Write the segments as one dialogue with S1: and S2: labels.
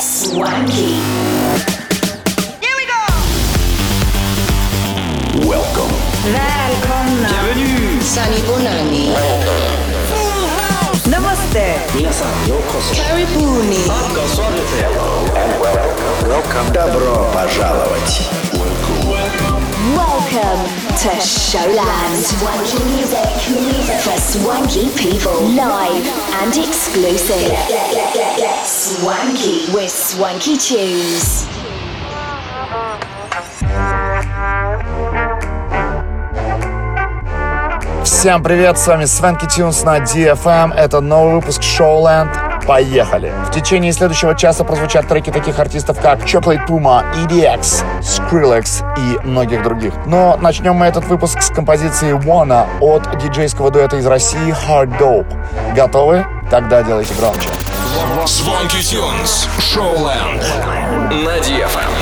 S1: Swanky. Here we go.
S2: Welcome.
S3: Välkomna.
S4: Bienvenue.
S1: Sani Bonani.
S3: Namaste.
S4: Minasan yokoso.
S1: Karibuni.
S2: Welcome. Добро пожаловать.
S1: Welcome to Showland. Swanky music for swanky people. Live and exclusive. Swanky with swanky tunes.
S5: Всем привет, с вами Свенки Тюнс на DFM. Это новый выпуск Showland. Поехали! В течение следующего часа прозвучат треки таких артистов, как Chocolate Puma, EDX, Skrillex и многих других. Но начнем мы этот выпуск с композиции Wanna от диджейского дуэта из России Hard Dope. Готовы? Тогда делайте громче.
S6: Swanky Tunes. Showland. На DFM.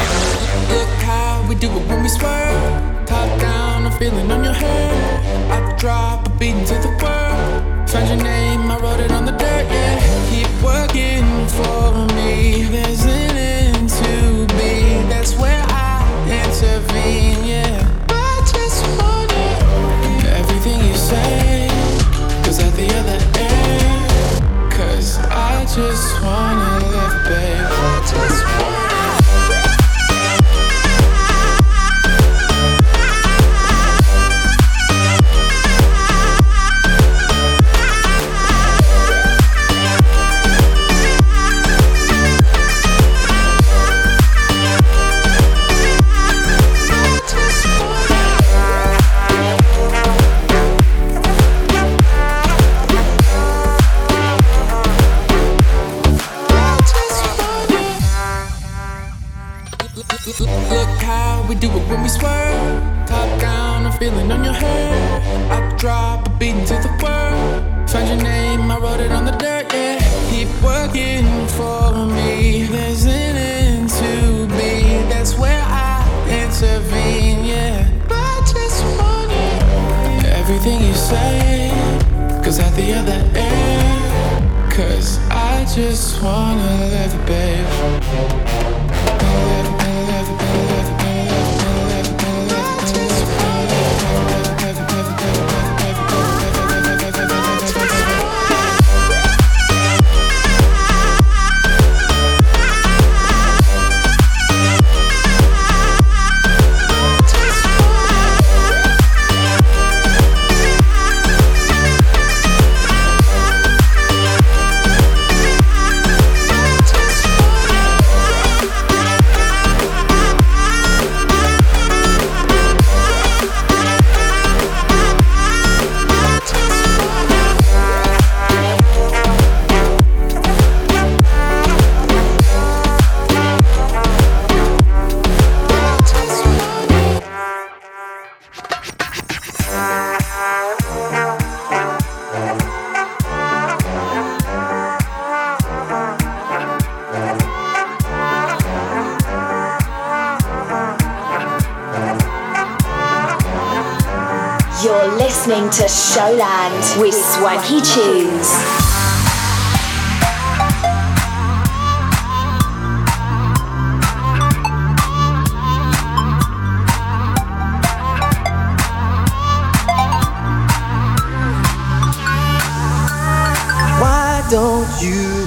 S7: Look how we do it when we swerve. Top down, a feeling on your head. I drop a beat into the world. Found your name, I wrote it on the for me. There's an end to be. That's where I intervene, yeah. I just wanna everything you say. Cause at the other end, cause I just wanna live, babe. I just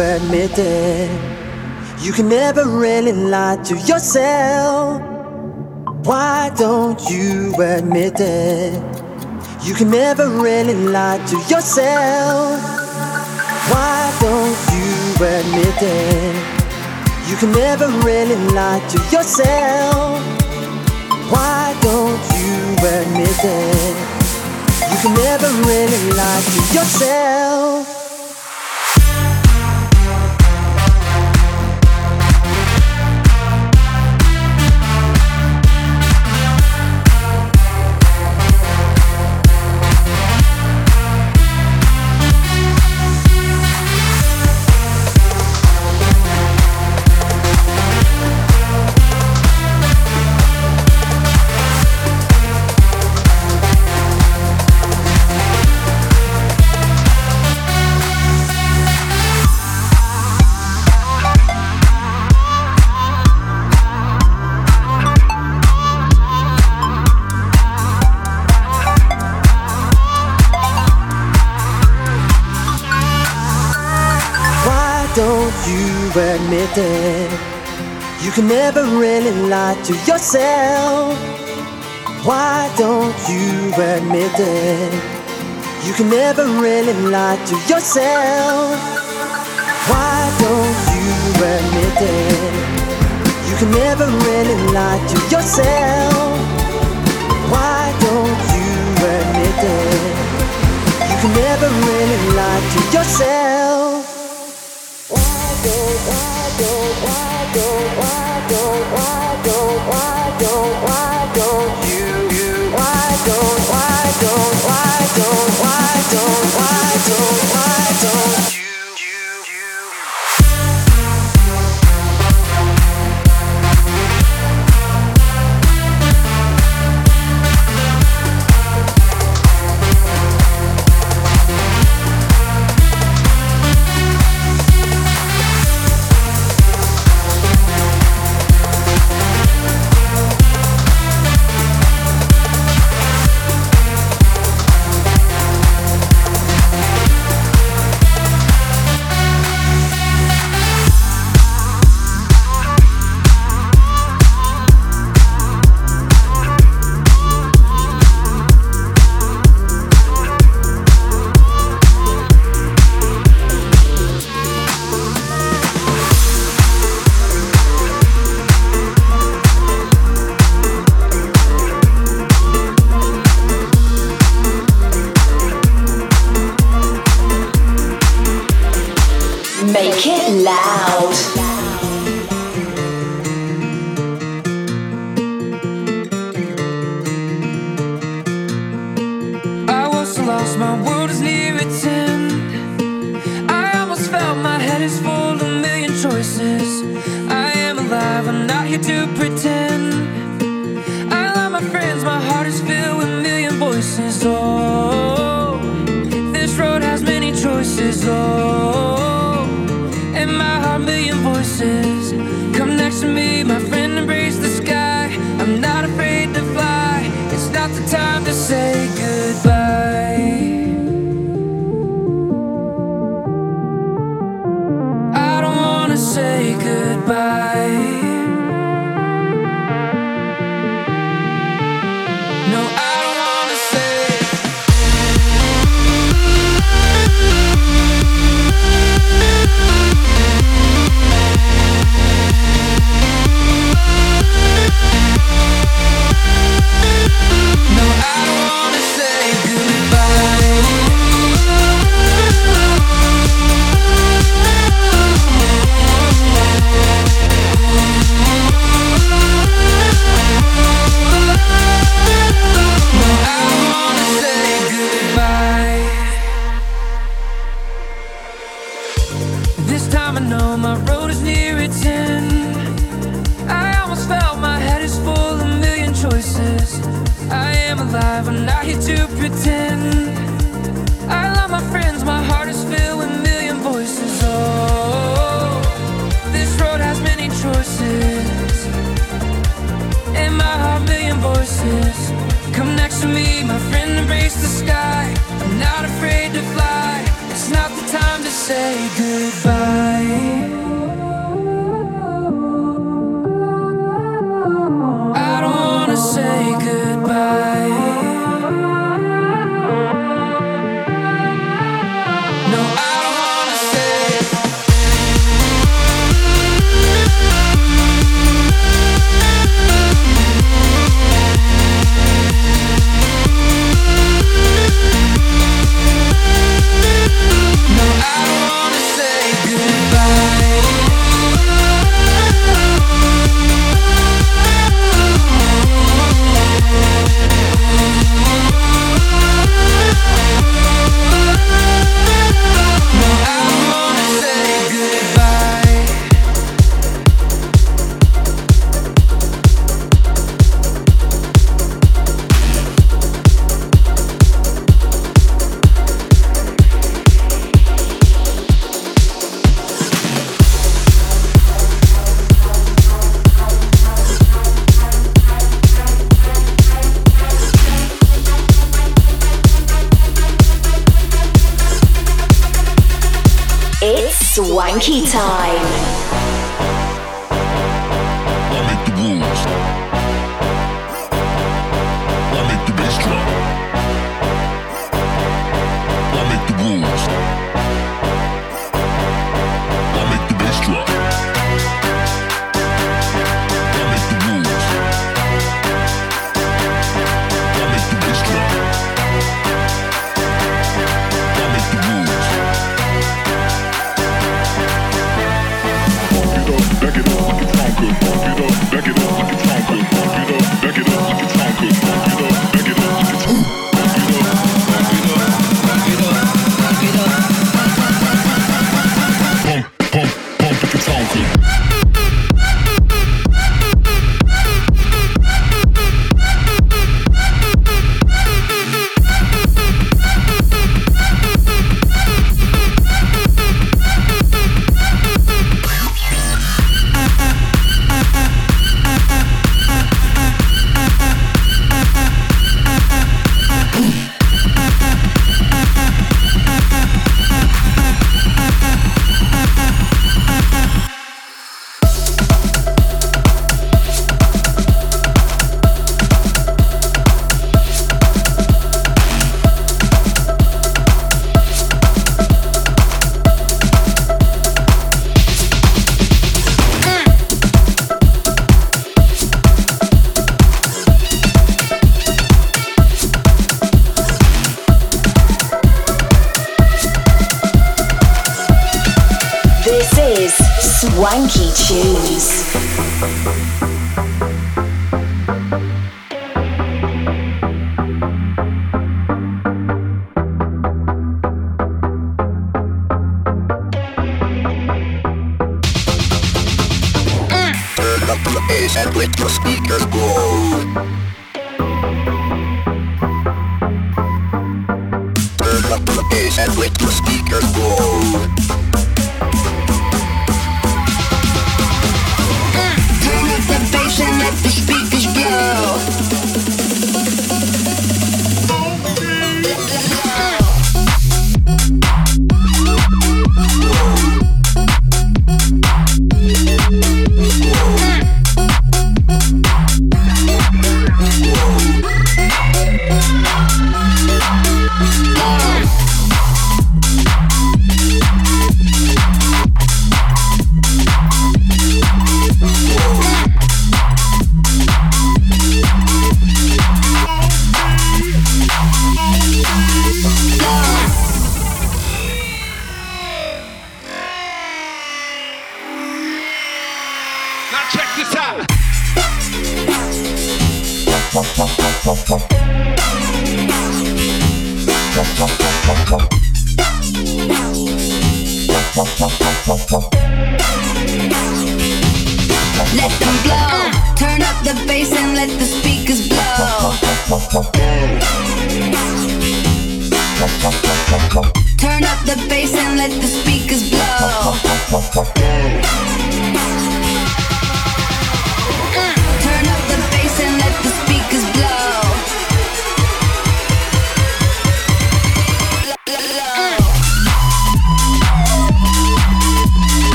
S8: admit it? You can never really lie to yourself. Why don't you admit it? You can never really lie to yourself. Why don't you admit it? You can never really lie to yourself. Why don't you admit it? You can never really lie to yourself.
S9: admit it. You can never really lie to yourself. Why don't you admit it? You can never really lie to yourself. Why don't you admit it? You can never really lie to yourself. Why don't you admit it? You can never really lie to yourself.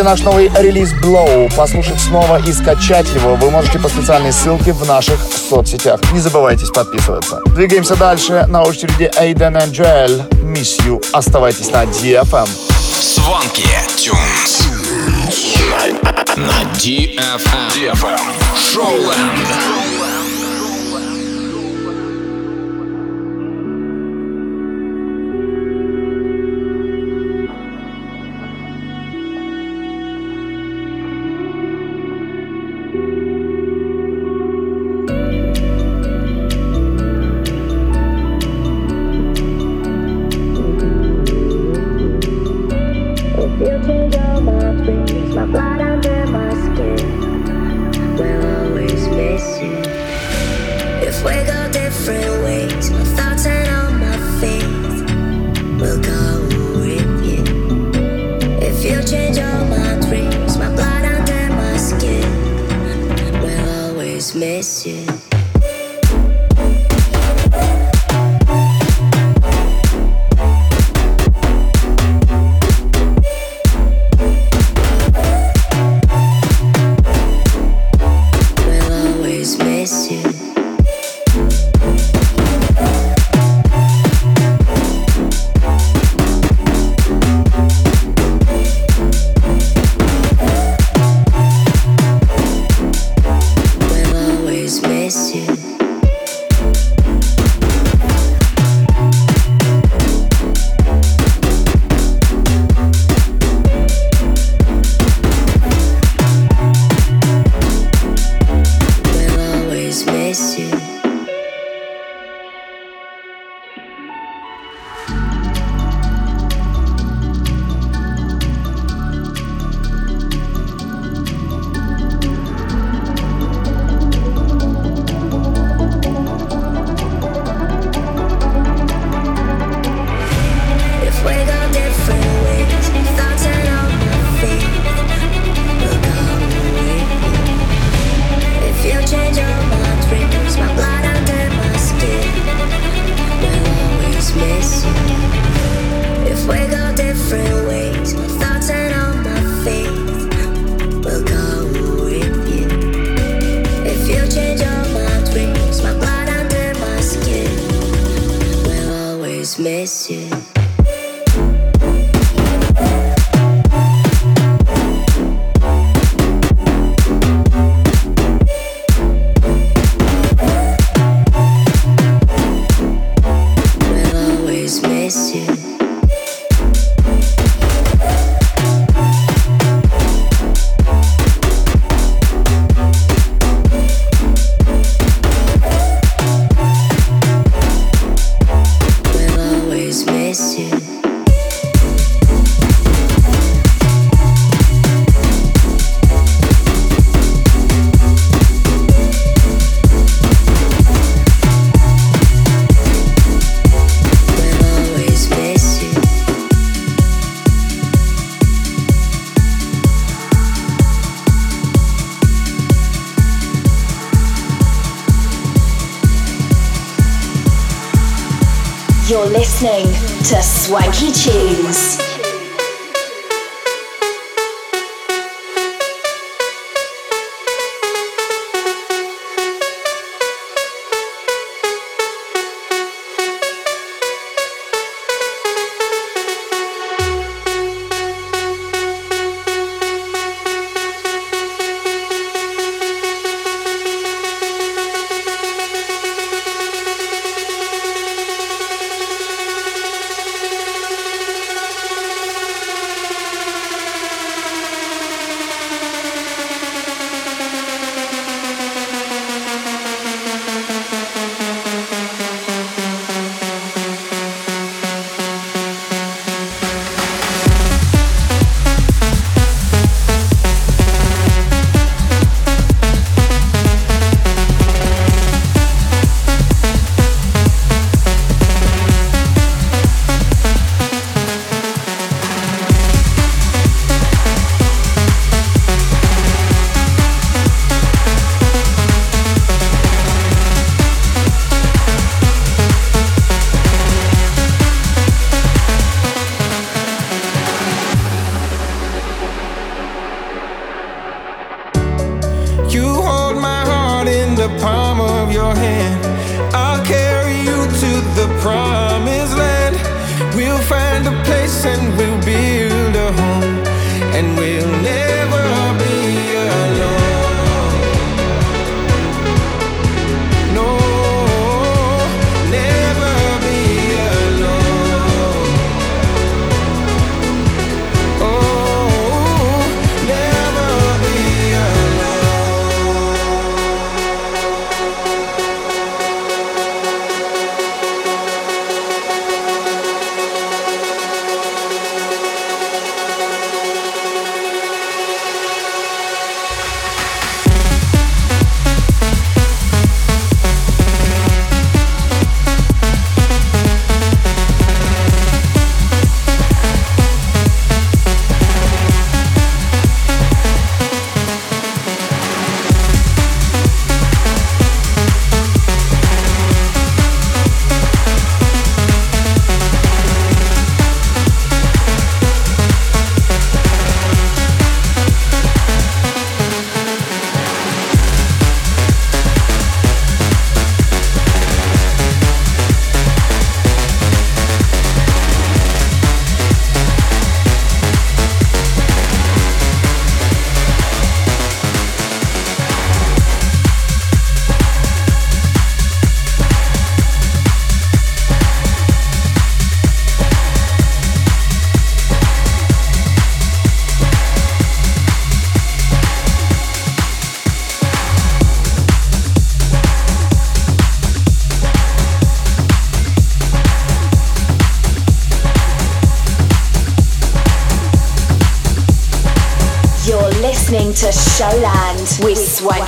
S5: слушали наш новый релиз Blow. Послушать снова и скачать его вы можете по специальной ссылке в наших соцсетях. Не забывайте подписываться. Двигаемся дальше. На очереди Эйден Анджель. Miss You. Оставайтесь на DFM.
S6: Эм. Звонки Тюнс. На DFM. DFM.
S1: Эм. Эм. Шоуленд.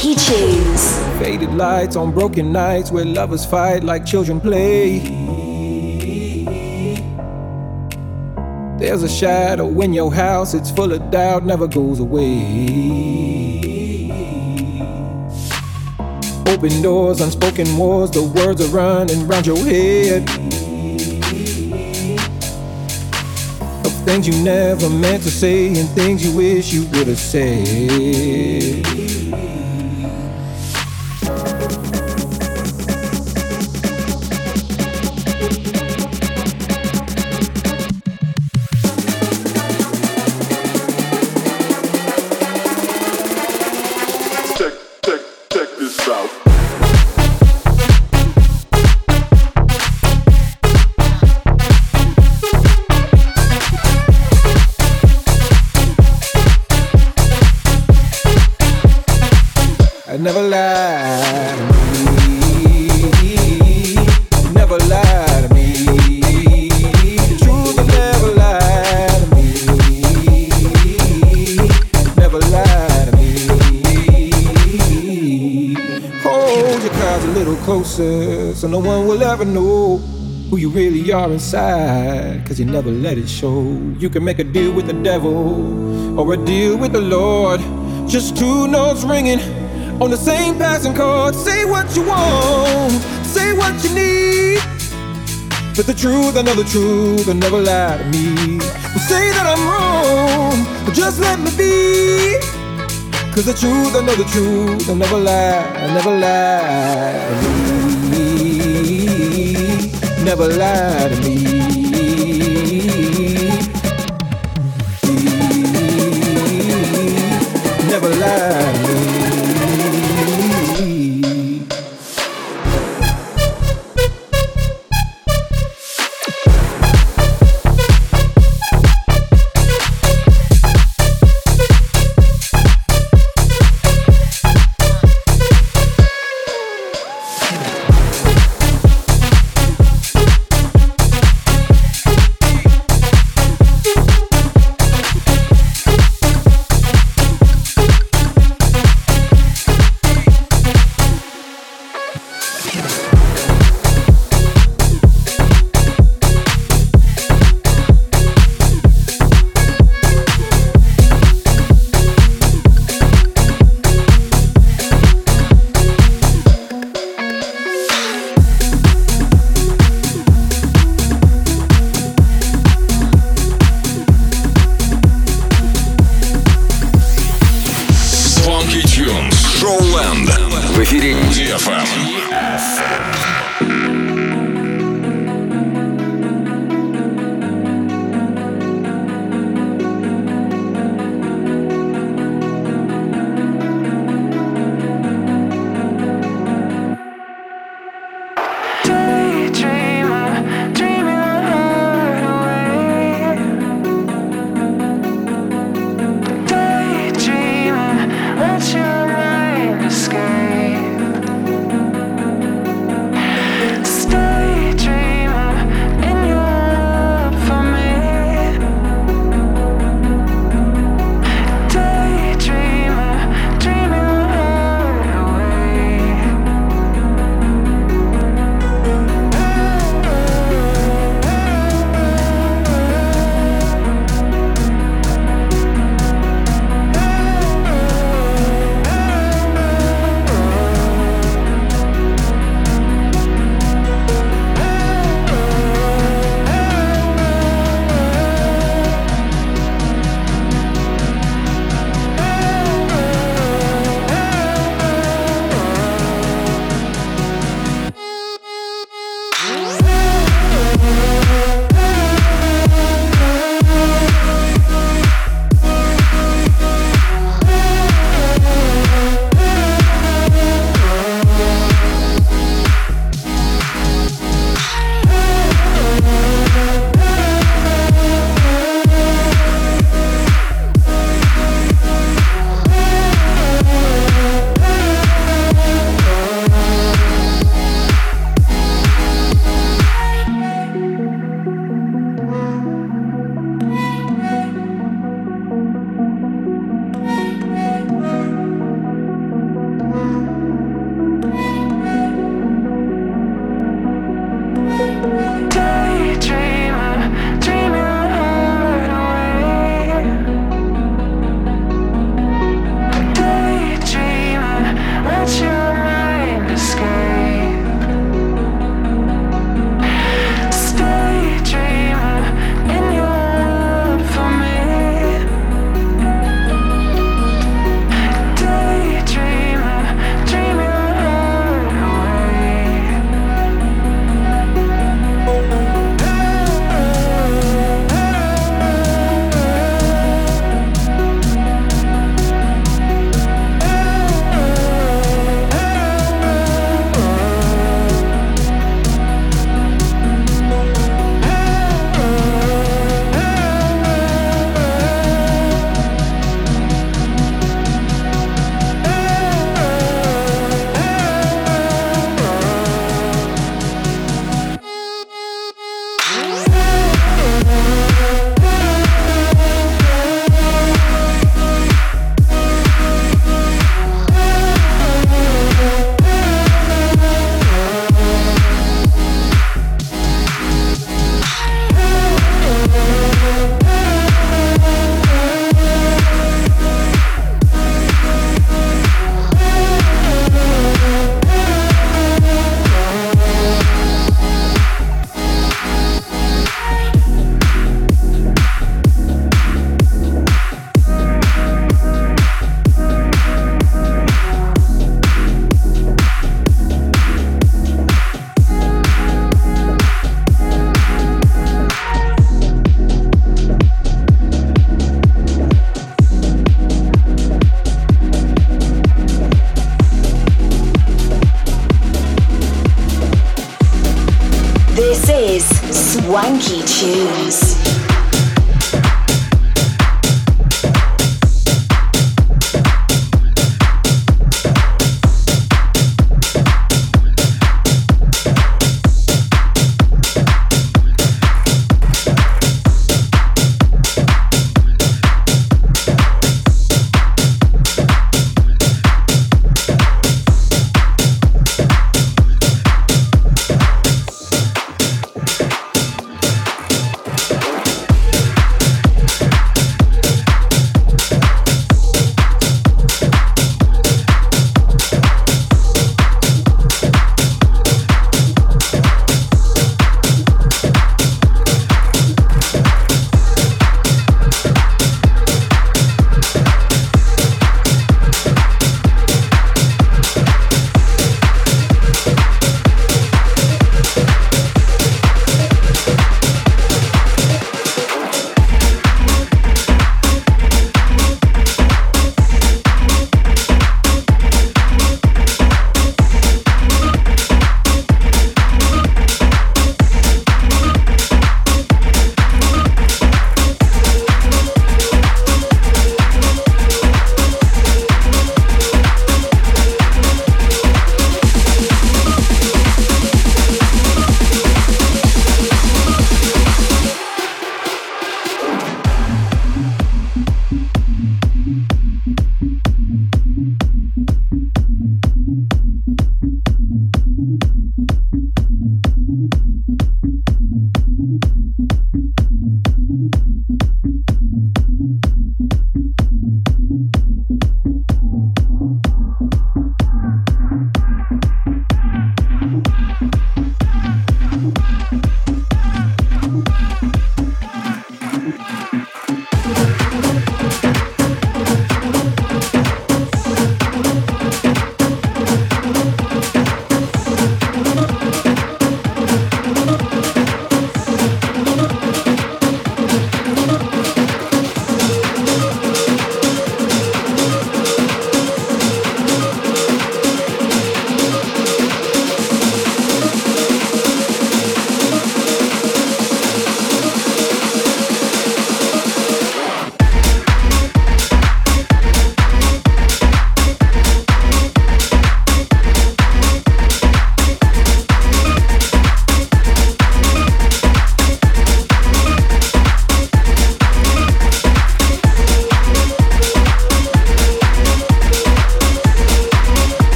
S1: Swanky Tunes.
S10: Faded lights on broken nights where lovers fight like children play. There's a shadow in your house, it's full of doubt, never goes away. Open doors, unspoken wars, the words are running round your head. Of things you never meant to say and things you wish you would have said. Never lie to me. Never lie to me. Truth will never lie to me. Never lie to me. Hold your cards a little closer so no one will ever know who you really are inside. Cause you never let it show. You can make a deal with the devil or a deal with the Lord. Just two notes ringing on the same passing chord. Say what you want, say what you need. But the truth, I know the truth, will never lie to me. Well, say that I'm wrong, but just let me be. Cause the truth, I know the truth, I'll never lie, I'll never lie to me. Never lie to me. Never lie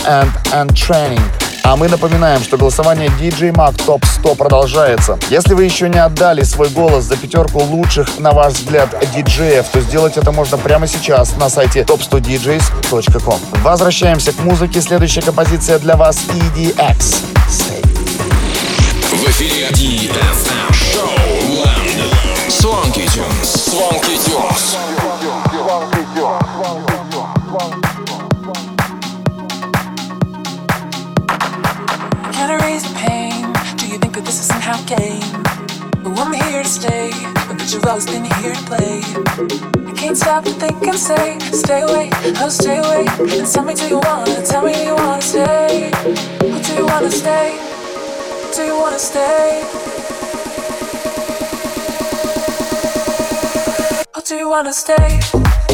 S5: Puma and Untraining. А мы напоминаем, что голосование DJ Mag Top 100 продолжается. Если вы еще не отдали свой голос за пятерку лучших, на ваш взгляд, диджеев, то сделать это можно прямо сейчас на сайте top100djs.com. Возвращаемся к музыке. Следующая композиция для вас EDX.
S6: В эфире DFM Show. Swanky Tunes. Swanky Tunes.
S11: Game. But I'm here to stay, but you've always been here to play. I can't stop to think and say, stay away, oh stay away. And tell me, do you wanna, tell me, do you wanna stay? Or do you wanna stay? Oh, do you wanna stay? Or do you wanna stay?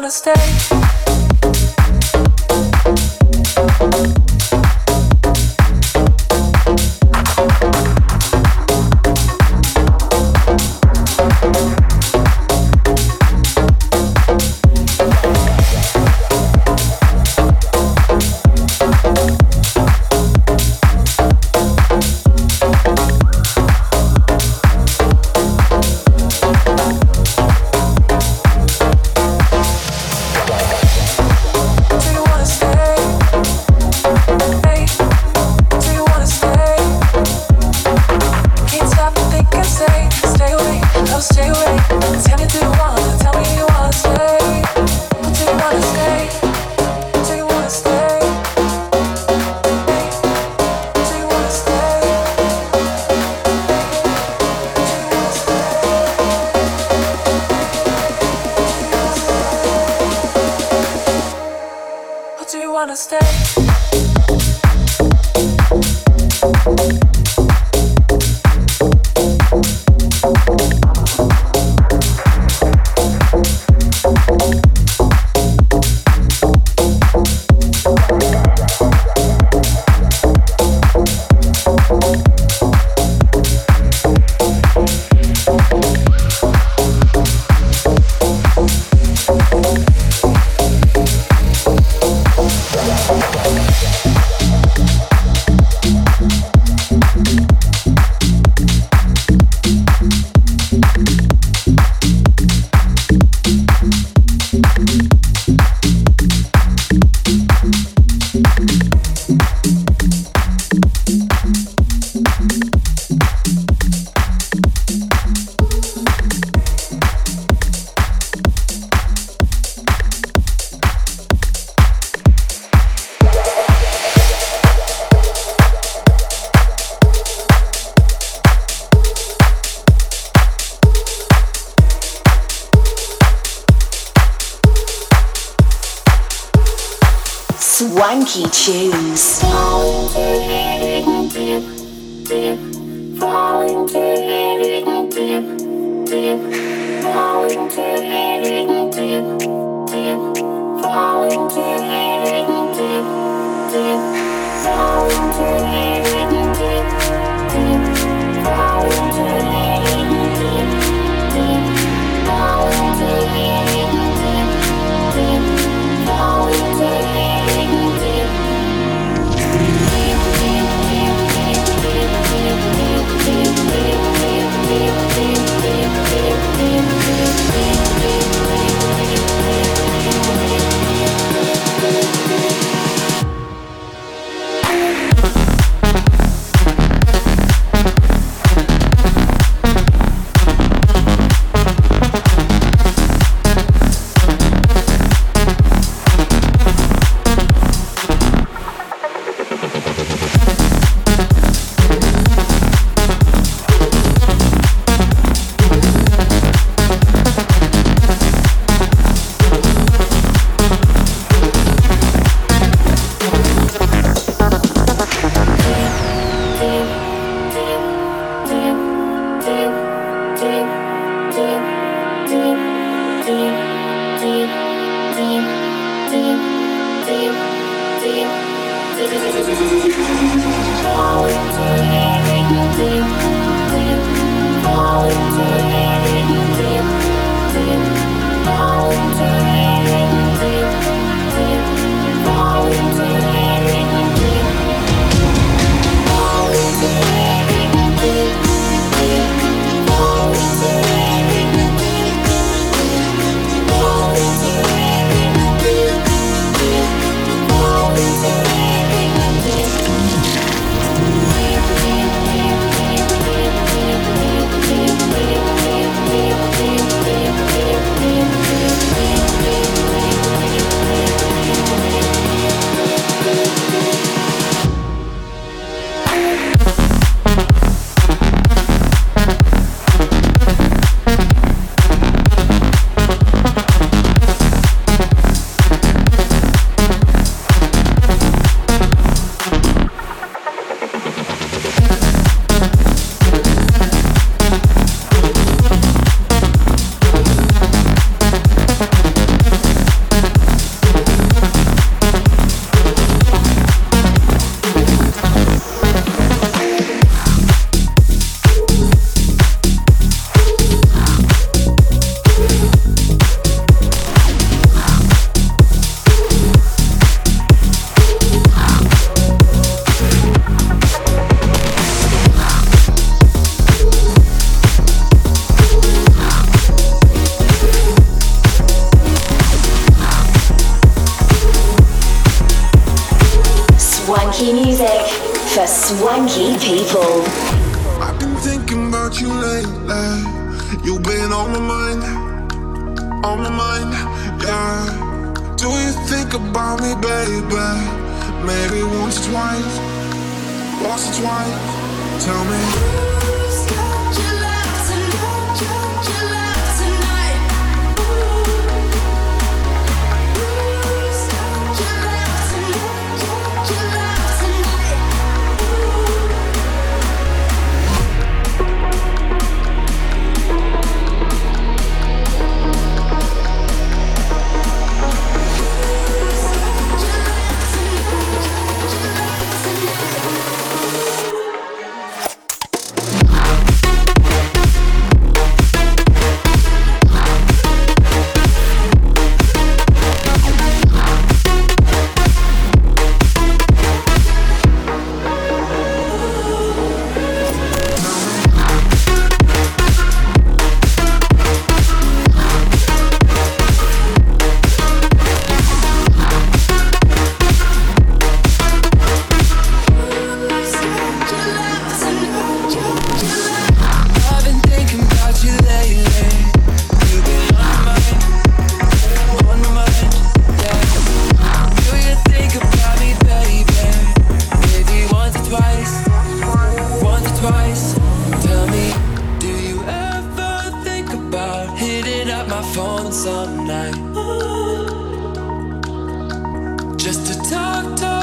S3: Wanna stay.
S1: Swanky tunes.
S12: People. I've been thinking about you lately. You've been
S3: on my mind, on my mind, yeah. Do you
S13: think about me, baby? Maybe once or twice, once or twice. Tell me. my phone some night. Just to talk to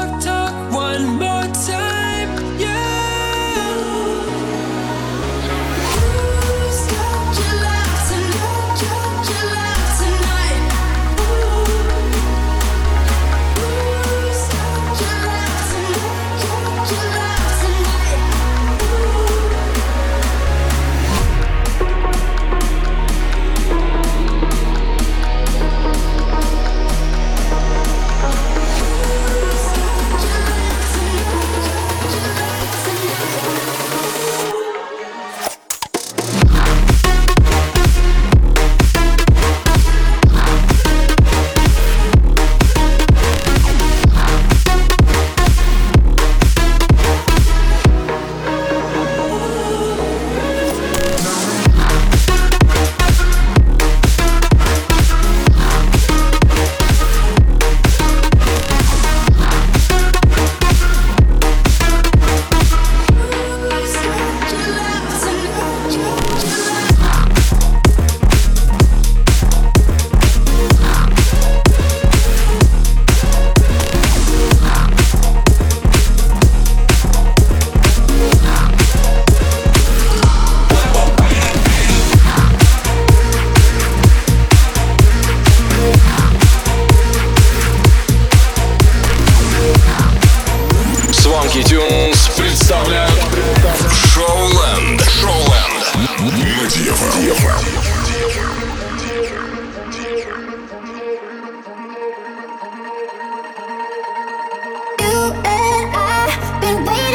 S13: been waiting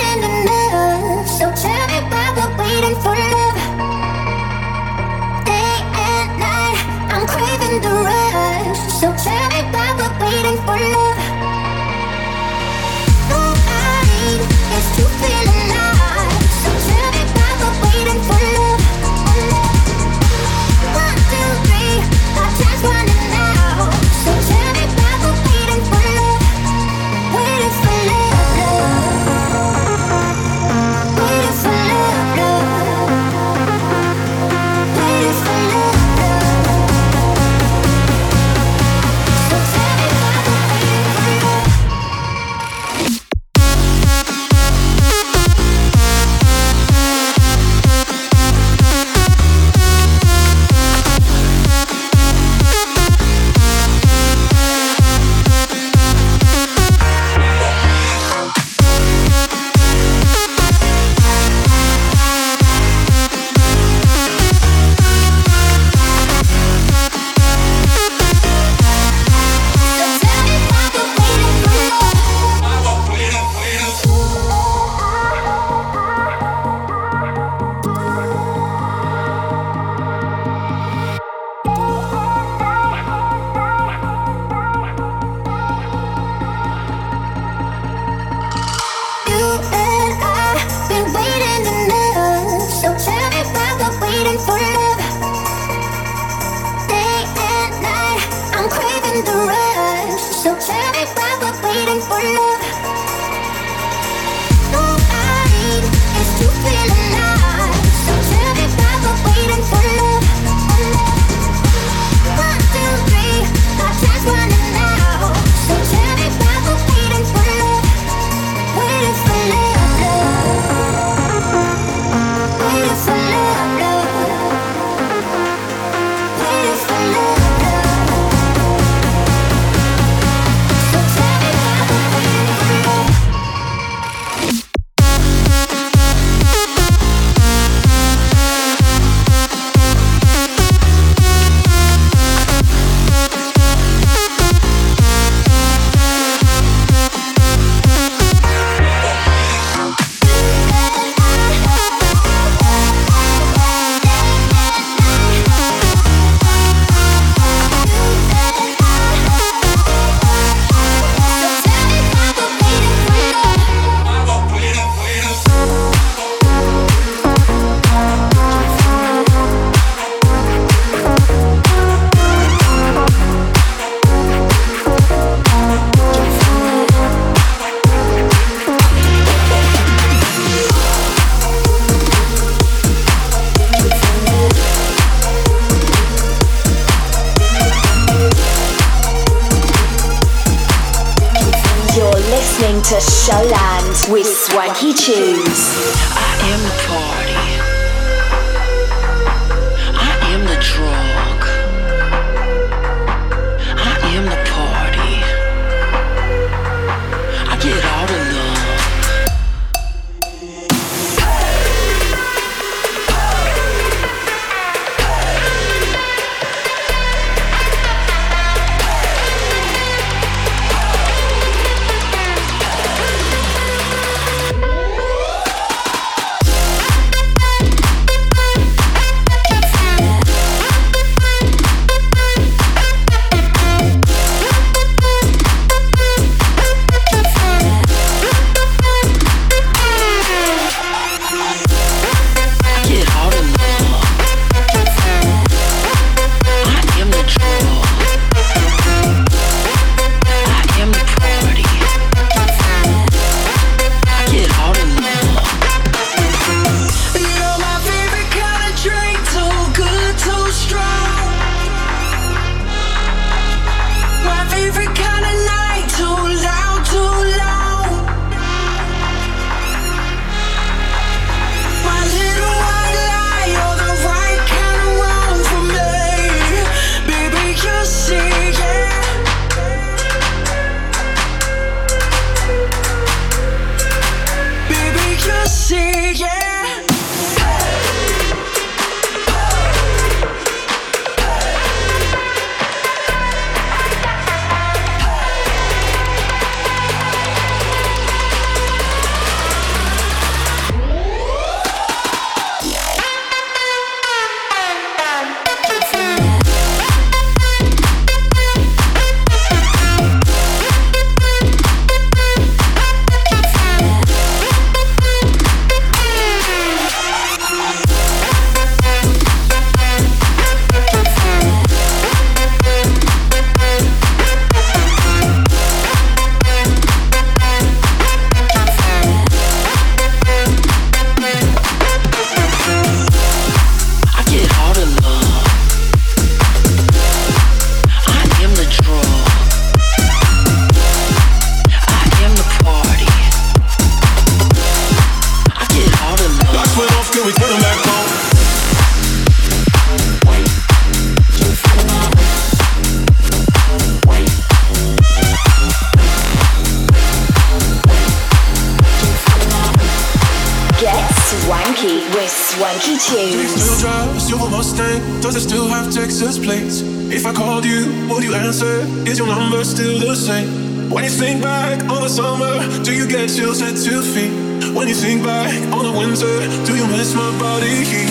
S13: When you think back on the summer, do you get chills at two feet? When you think back on the winter, do you miss my body heat?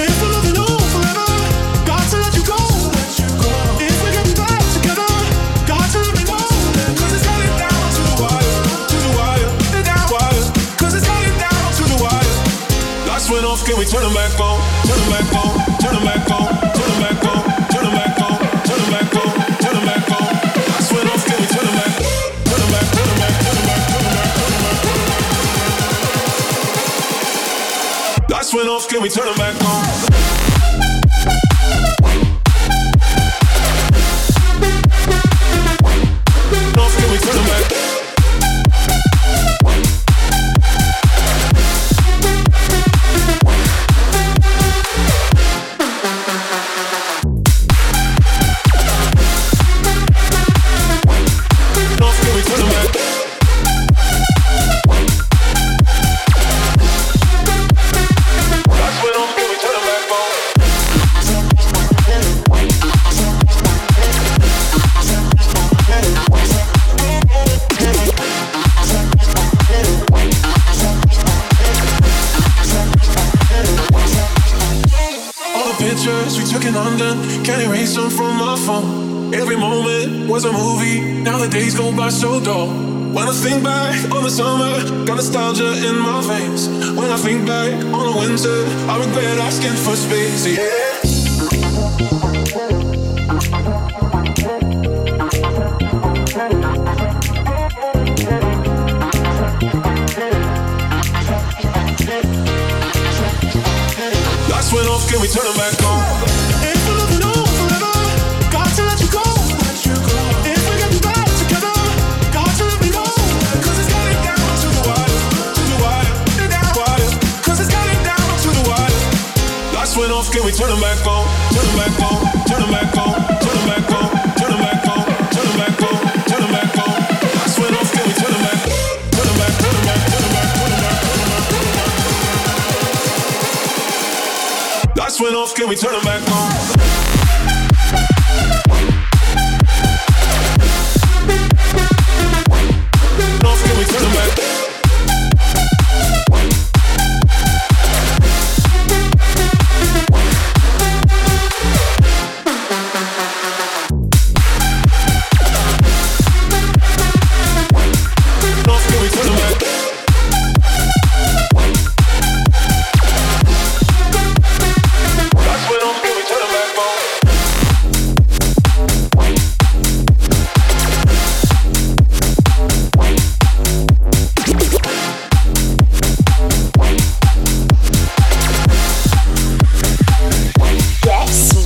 S13: If we're forever, got to let you go. If we're getting back together, got to let me it's down to the wire, to the wire, it's down to the wire. Lights went off, can we turn them back on? Turn them back on, can we turn them back on? Can't erase them from my phone. Every moment was a movie, now the days go by so dull. When I think back on the summer, got nostalgia in my veins. When I think back on the winter, I regret asking for space. Yeah. Lights went off, can we turn them back on? Off, can we turn them back on? Turn them back on, turn them back on, turn them back on, turn them back on, turn them back on. Lights went off, can we turn them back, turn them back, turn them back, turn them back, turn them back. Lights went off, can we turn them back on?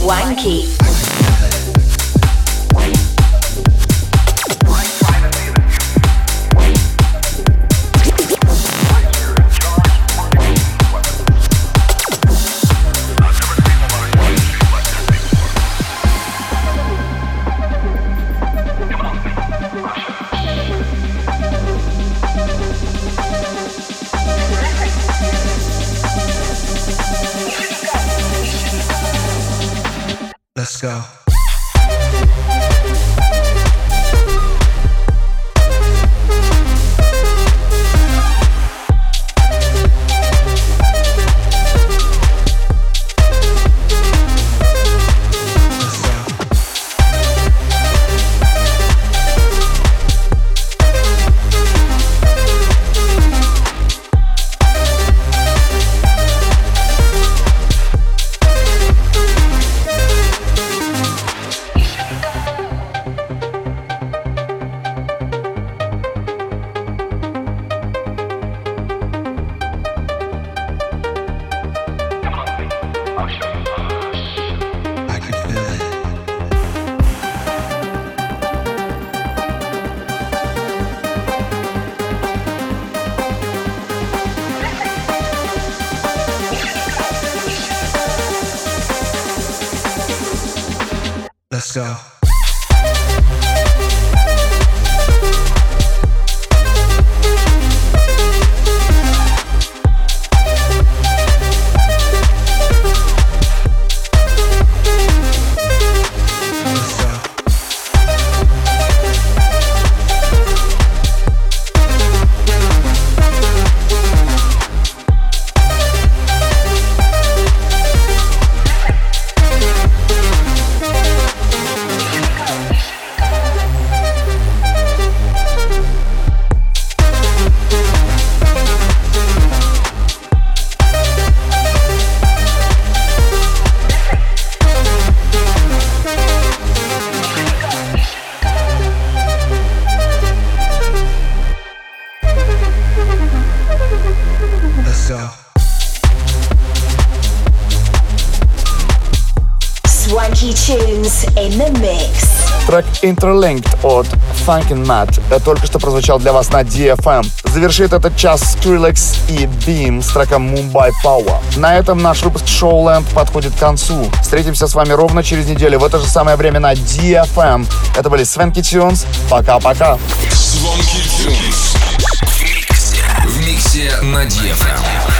S1: Get
S5: Interlinked от Funkin' Matt э, только что прозвучал для вас на DFM. Завершит этот час Skrillex и Beam с треком Mumbai Power. На этом наш выпуск Showland подходит к концу. Встретимся с вами ровно через неделю в это же самое время на DFM. Это были Свенки Тюнс. Пока-пока.
S6: На DFM.